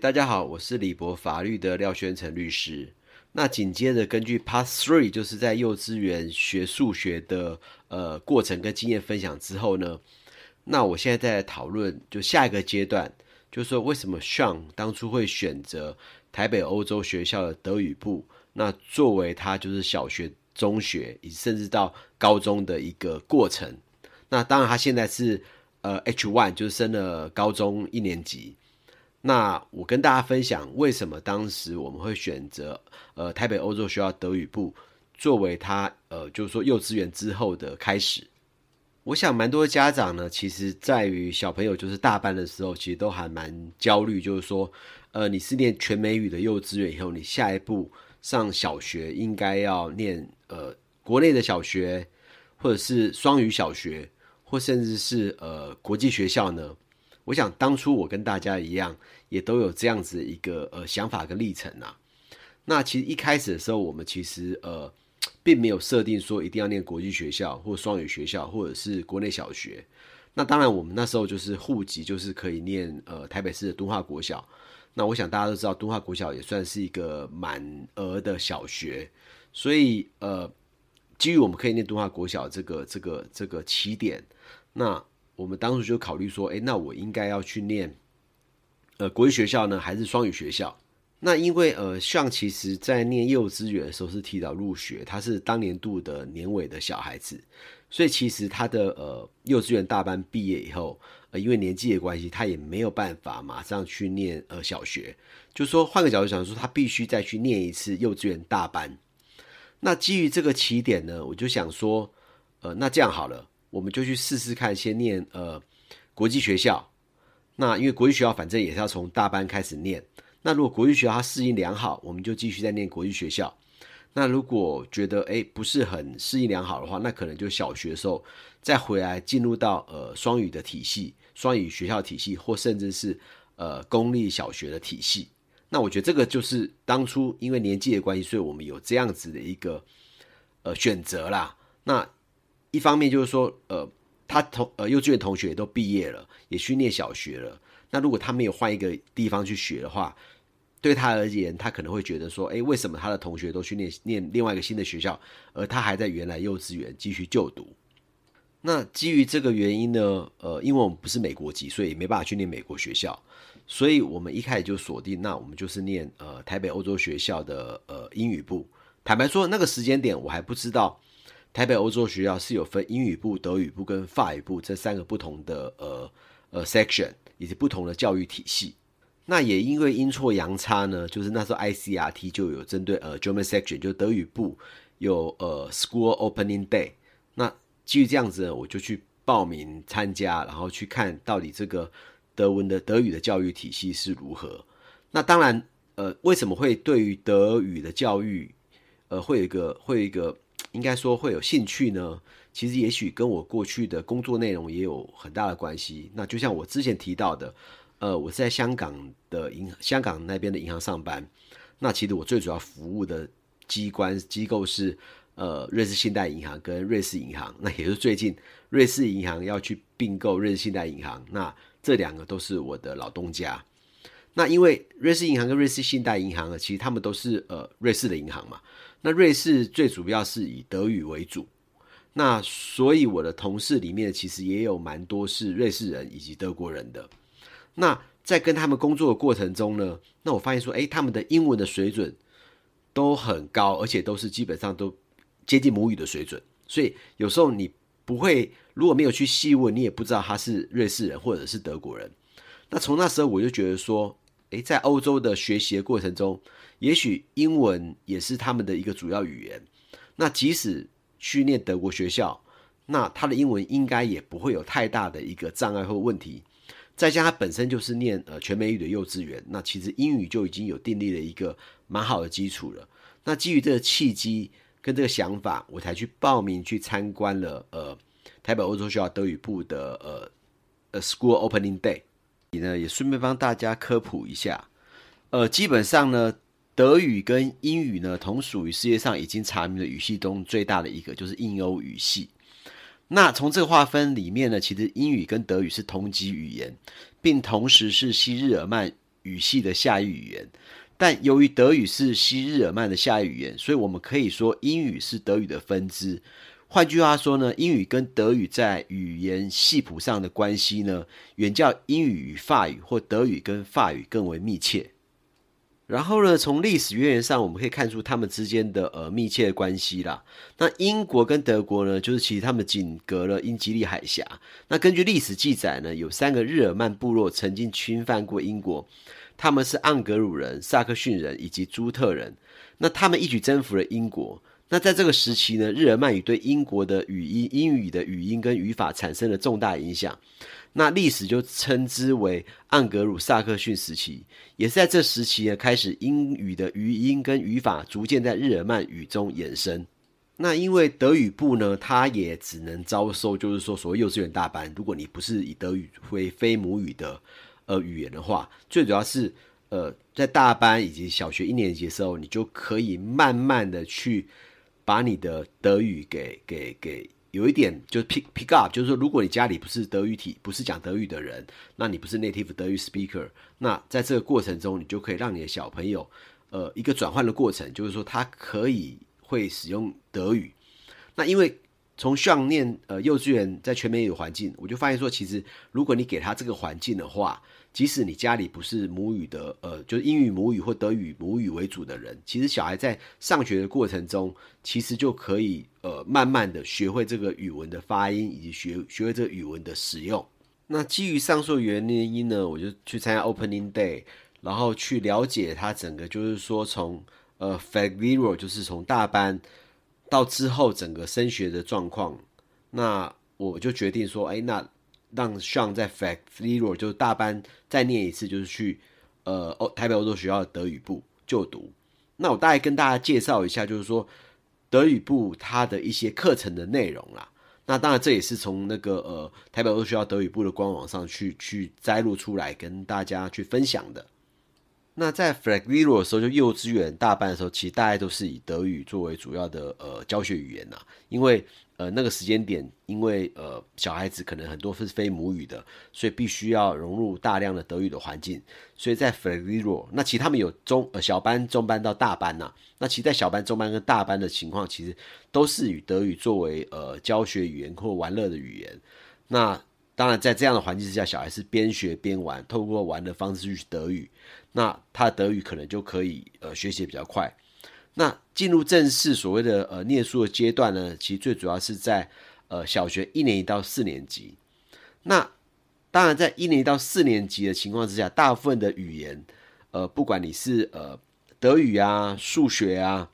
大家好，我是李博法律的廖宣成律师。那紧接着根据 Part Three，就是在幼稚园学数学的呃过程跟经验分享之后呢，那我现在在讨论就下一个阶段，就是说为什么 Sean 当初会选择台北欧洲学校的德语部，那作为他就是小学、中学，以甚至到高中的一个过程。那当然他现在是呃 H One，就是升了高中一年级。那我跟大家分享，为什么当时我们会选择呃台北欧洲学校德语部作为他呃就是说幼稚园之后的开始。我想蛮多家长呢，其实在于小朋友就是大班的时候，其实都还蛮焦虑，就是说呃你是念全美语的幼稚园以后，你下一步上小学应该要念呃国内的小学，或者是双语小学，或甚至是呃国际学校呢？我想当初我跟大家一样，也都有这样子一个呃想法跟历程啊。那其实一开始的时候，我们其实呃并没有设定说一定要念国际学校或双语学校，或者是国内小学。那当然，我们那时候就是户籍就是可以念呃台北市的敦化国小。那我想大家都知道，敦化国小也算是一个满额的小学，所以呃基于我们可以念敦化国小这个这个这个起点，那。我们当时就考虑说，诶，那我应该要去念，呃，国际学校呢，还是双语学校？那因为呃，像其实在念幼稚园的时候是提早入学，他是当年度的年尾的小孩子，所以其实他的呃幼稚园大班毕业以后，呃，因为年纪的关系，他也没有办法马上去念呃小学，就说换个角度想说，他必须再去念一次幼稚园大班。那基于这个起点呢，我就想说，呃，那这样好了。我们就去试试看，先念呃国际学校。那因为国际学校反正也是要从大班开始念。那如果国际学校它适应良好，我们就继续再念国际学校。那如果觉得诶不是很适应良好的话，那可能就小学的时候再回来进入到呃双语的体系、双语学校体系，或甚至是呃公立小学的体系。那我觉得这个就是当初因为年纪的关系，所以我们有这样子的一个呃选择啦。那一方面就是说，呃，他同呃幼稚园同学也都毕业了，也去念小学了。那如果他没有换一个地方去学的话，对他而言，他可能会觉得说，诶，为什么他的同学都去念念另外一个新的学校，而他还在原来幼稚园继续就读？那基于这个原因呢，呃，因为我们不是美国籍，所以没办法去念美国学校，所以我们一开始就锁定，那我们就是念呃台北欧洲学校的呃英语部。坦白说，那个时间点我还不知道。台北欧洲学校是有分英语部、德语部跟法语部这三个不同的呃呃 section，以及不同的教育体系。那也因为阴错阳差呢，就是那时候 ICRT 就有针对呃 German section，就德语部有呃 School Opening Day。那基于这样子呢，我就去报名参加，然后去看到底这个德文的德语的教育体系是如何。那当然，呃，为什么会对于德语的教育呃会有一个会有一个应该说会有兴趣呢，其实也许跟我过去的工作内容也有很大的关系。那就像我之前提到的，呃，我是在香港的银香港那边的银行上班。那其实我最主要服务的机关机构是呃瑞士信贷银行跟瑞士银行。那也是最近瑞士银行要去并购瑞士信贷银行，那这两个都是我的老东家。那因为瑞士银行跟瑞士信贷银行呢，其实他们都是呃瑞士的银行嘛。那瑞士最主要是以德语为主，那所以我的同事里面其实也有蛮多是瑞士人以及德国人的。那在跟他们工作的过程中呢，那我发现说，诶，他们的英文的水准都很高，而且都是基本上都接近母语的水准。所以有时候你不会，如果没有去细问，你也不知道他是瑞士人或者是德国人。那从那时候我就觉得说，诶，在欧洲的学习的过程中，也许英文也是他们的一个主要语言。那即使去念德国学校，那他的英文应该也不会有太大的一个障碍或问题。再加上他本身就是念呃全美语的幼稚园，那其实英语就已经有订立了一个蛮好的基础了。那基于这个契机跟这个想法，我才去报名去参观了呃台北欧洲学校德语部的呃呃 School Opening Day。你呢也顺便帮大家科普一下，呃，基本上呢，德语跟英语呢同属于世界上已经查明的语系中最大的一个，就是印欧语系。那从这个划分里面呢，其实英语跟德语是同级语言，并同时是西日耳曼语系的下一语言。但由于德语是西日耳曼的下一语言，所以我们可以说英语是德语的分支。换句话说呢，英语跟德语在语言系谱上的关系呢，远较英语与法语或德语跟法语更为密切。然后呢，从历史渊源上，我们可以看出他们之间的呃密切的关系啦。那英国跟德国呢，就是其实他们仅隔了英吉利海峡。那根据历史记载呢，有三个日耳曼部落曾经侵犯过英国，他们是盎格鲁人、萨克逊人以及朱特人。那他们一举征服了英国。那在这个时期呢，日耳曼语对英国的语音、英语的语音跟语法产生了重大影响。那历史就称之为盎格鲁撒克逊时期，也是在这时期呢，开始英语的语音跟语法逐渐在日耳曼语中衍生。那因为德语部呢，它也只能招收，就是说所谓幼稚园大班，如果你不是以德语为非母语的呃语言的话，最主要是呃在大班以及小学一年级的时候，你就可以慢慢的去把你的德语给给给。有一点就是 pick pick up，就是说，如果你家里不是德语体，不是讲德语的人，那你不是 native 德语 speaker，那在这个过程中，你就可以让你的小朋友，呃，一个转换的过程，就是说他可以会使用德语。那因为从上念呃幼稚园在全美语环境，我就发现说，其实如果你给他这个环境的话。即使你家里不是母语的，呃，就是英语母语或德语母语为主的人，其实小孩在上学的过程中，其实就可以呃慢慢的学会这个语文的发音，以及学学会这个语文的使用。那基于上述原因呢，我就去参加 Opening Day，然后去了解他整个就是说从呃 Fact Zero 就是从大班到之后整个升学的状况。那我就决定说，哎，那。让 Sean 在 Fact Zero 就是大班再念一次，就是去呃台北欧洲学校德语部就读。那我大概跟大家介绍一下，就是说德语部它的一些课程的内容啦。那当然这也是从那个呃台北欧洲学校德语部的官网上去去摘录出来跟大家去分享的。那在 Fact Zero 的时候，就幼稚园大班的时候，其实大概都是以德语作为主要的呃教学语言呐，因为。呃，那个时间点，因为呃，小孩子可能很多是非母语的，所以必须要融入大量的德语的环境。所以在 Fact Zero，那其实他们有中呃小班、中班到大班呐、那其实，在小班、中班跟大班的情况，其实都是以德语作为呃教学语言或玩乐的语言。那当然，在这样的环境之下，小孩是边学边玩，透过玩的方式去学德语，那他的德语可能就可以呃学习比较快。那进入正式所谓的呃念书的阶段呢，其实最主要是在呃小学一年级到四年级。那当然，在一年级到四年级的情况之下，大部分的语言，呃，不管你是呃德语啊、数学啊，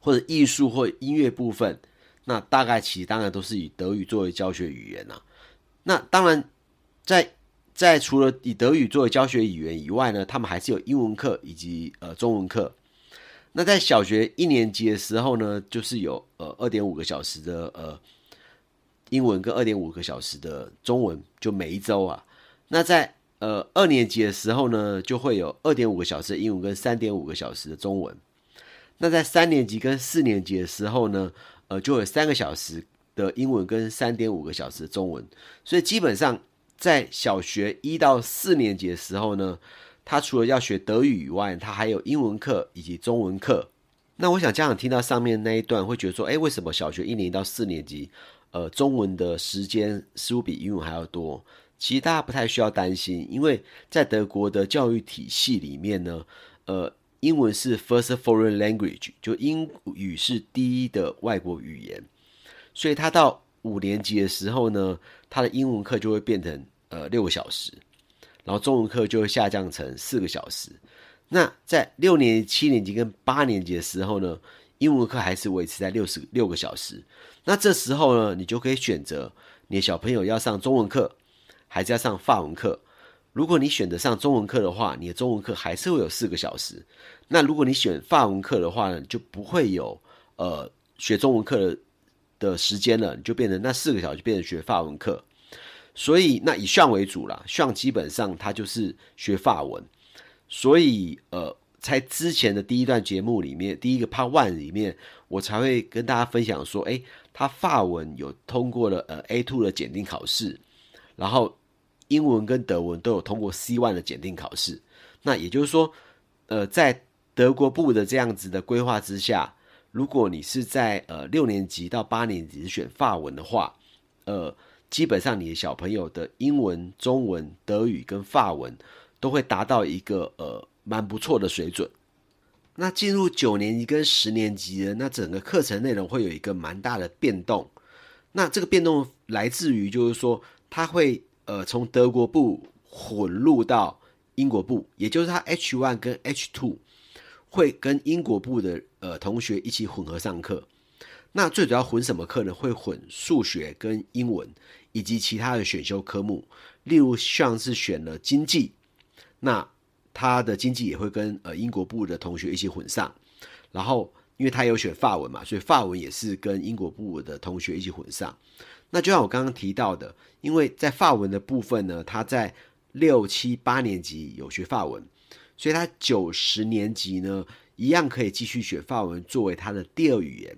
或者艺术或音乐部分，那大概其实当然都是以德语作为教学语言呐、啊。那当然在，在除了以德语作为教学语言以外呢，他们还是有英文课以及呃中文课。那在小学一年级的时候呢，就是有呃二点五个小时的呃英文跟二点五个小时的中文，就每一周啊。那在呃二年级的时候呢，就会有二点五个小时的英文跟三点五个小时的中文。那在三年级跟四年级的时候呢，呃就有三个小时的英文跟三点五个小时的中文。所以基本上在小学一到四年级的时候呢。他除了要学德语以外，他还有英文课以及中文课。那我想家长听到上面那一段，会觉得说：“诶，为什么小学一年到四年级，呃，中文的时间似乎比英文还要多？”其实大家不太需要担心，因为在德国的教育体系里面呢，呃，英文是 first foreign language，就英语是第一的外国语言，所以他到五年级的时候呢，他的英文课就会变成呃六个小时。然后中文课就会下降成四个小时。那在六年、七年级跟八年级的时候呢，英文课还是维持在六十六个小时。那这时候呢，你就可以选择你的小朋友要上中文课，还是要上法文课。如果你选择上中文课的话，你的中文课还是会有四个小时。那如果你选法文课的话呢，就不会有呃学中文课的的时间了，你就变成那四个小时变成学法文课。所以，那以上为主啦，Sean 基本上他就是学法文，所以呃，在之前的第一段节目里面，第一个 Part One 里面，我才会跟大家分享说，诶，他法文有通过了呃 A two 的检定考试，然后英文跟德文都有通过 C one 的检定考试，那也就是说，呃，在德国部的这样子的规划之下，如果你是在呃六年级到八年级选法文的话，呃，基本上你的小朋友的英文、中文、德语跟法文都会达到一个呃蛮不错的水准。那进入九年级跟十年级的，那整个课程内容会有一个蛮大的变动。那这个变动来自于就是说，他会呃从德国部混入到英国部，也就是他 H one 跟 H two 会跟英国部的呃同学一起混合上课。那最主要混什么课呢？会混数学跟英文以及其他的选修科目，例如像是选了经济，那。他的经济也会跟呃英国部的同学一起混上，然后因为他有选法文嘛，所以法文也是跟英国部的同学一起混上。那就像我刚刚提到的，因为在法文的部分呢，他在六七八年级有学法文，所以他九十年级呢一样可以继续学法文作为他的第二语言。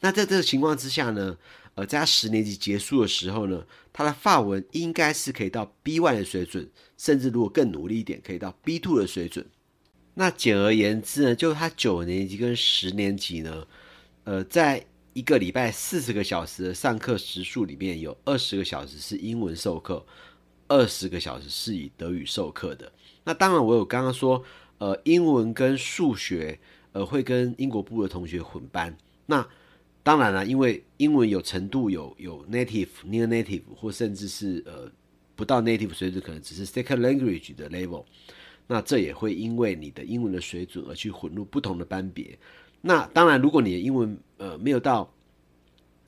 那在这个情况之下呢，呃，在他十年级结束的时候呢，他的法文应该是可以到 B1 的水准，甚至如果更努力一点，可以到 B2 的水准。那简而言之呢，就是他九年级跟十年级呢，呃，在一个礼拜四十个小时的上课时数里面，有二十个小时是英文授课，二十个小时是以德语授课的。那当然，我有刚刚说，呃，英文跟数学，呃，会跟英国部的同学混班。那当然了，因为英文有程度有有 native、near native 或甚至是呃不到 native 水准，可能只是 second language 的 level。那这也会因为你的英文的水准而去混入不同的班别。那当然，如果你的英文呃没有到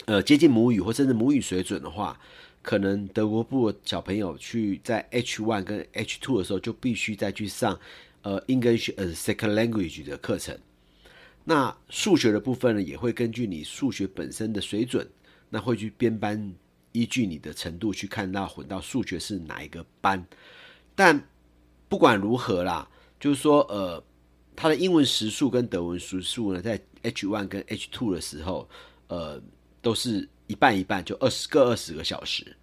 呃接近母语或甚至母语水准的话，可能德国部小朋友去在 H1 跟 H2 的时候就必须再去上呃 English as second language 的课程。那数学的部分呢，也会根据你数学本身的水准，那会去编班，依据你的程度去看到混到数学是哪一个班。但不管如何啦，就是说，呃，他的英文时数跟德文时数呢，在 H one 跟 H two 的时候，呃，都是一半一半，就二十个二十个小时。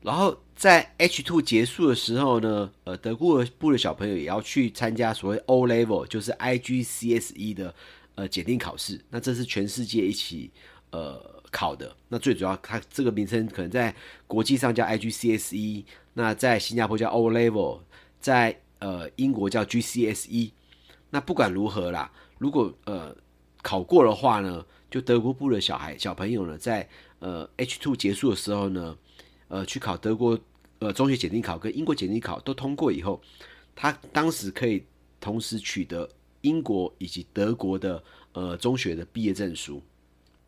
然后在 H two 结束的时候呢，呃，德国部的小朋友也要去参加所谓 O level，就是 IGCSE 的。呃，检定考试，那这是全世界一起呃考的。那最主要，它这个名称可能在国际上叫 IGCSE，那在新加坡叫 O Level，在呃英国叫 GCSE。那不管如何啦，如果呃考过的话呢，就德国部的小孩小朋友呢，在呃，H two 结束的时候呢，呃去考德国呃中学检定考跟英国检定考都通过以后，他当时可以同时取得。英国以及德国的呃中学的毕业证书，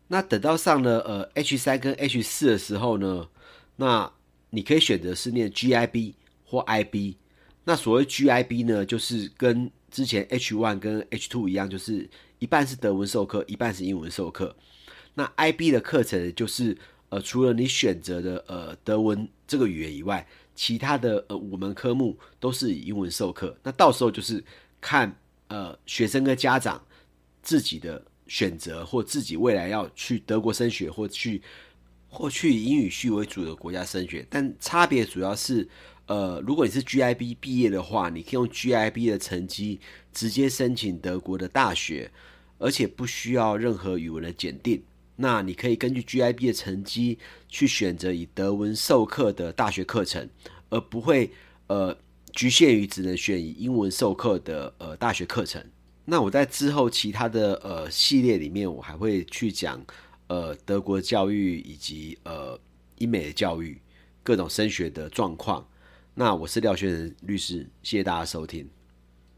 那等到上了呃 H 三跟 H 四的时候呢，那你可以选择是念 GIB 或 IB。那所谓 GIB 呢，就是跟之前 H one 跟 H two 一样，就是一半是德文授课，一半是英文授课。那 IB 的课程就是呃除了你选择的呃德文这个语言以外，其他的呃五门科目都是以英文授课。那到时候就是看。呃，学生跟家长自己的选择，或自己未来要去德国升学，或去或去英语系为主的国家升学，但差别主要是，呃，如果你是 GIB 毕业的话，你可以用 GIB 的成绩直接申请德国的大学，而且不需要任何语文的检定。那你可以根据 GIB 的成绩去选择以德文授课的大学课程，而不会呃。局限于只能选以英文授课的呃大学课程。那我在之后其他的呃系列里面，我还会去讲呃德国教育以及呃英美的教育各种升学的状况。那我是廖轩仁律师，谢谢大家收听。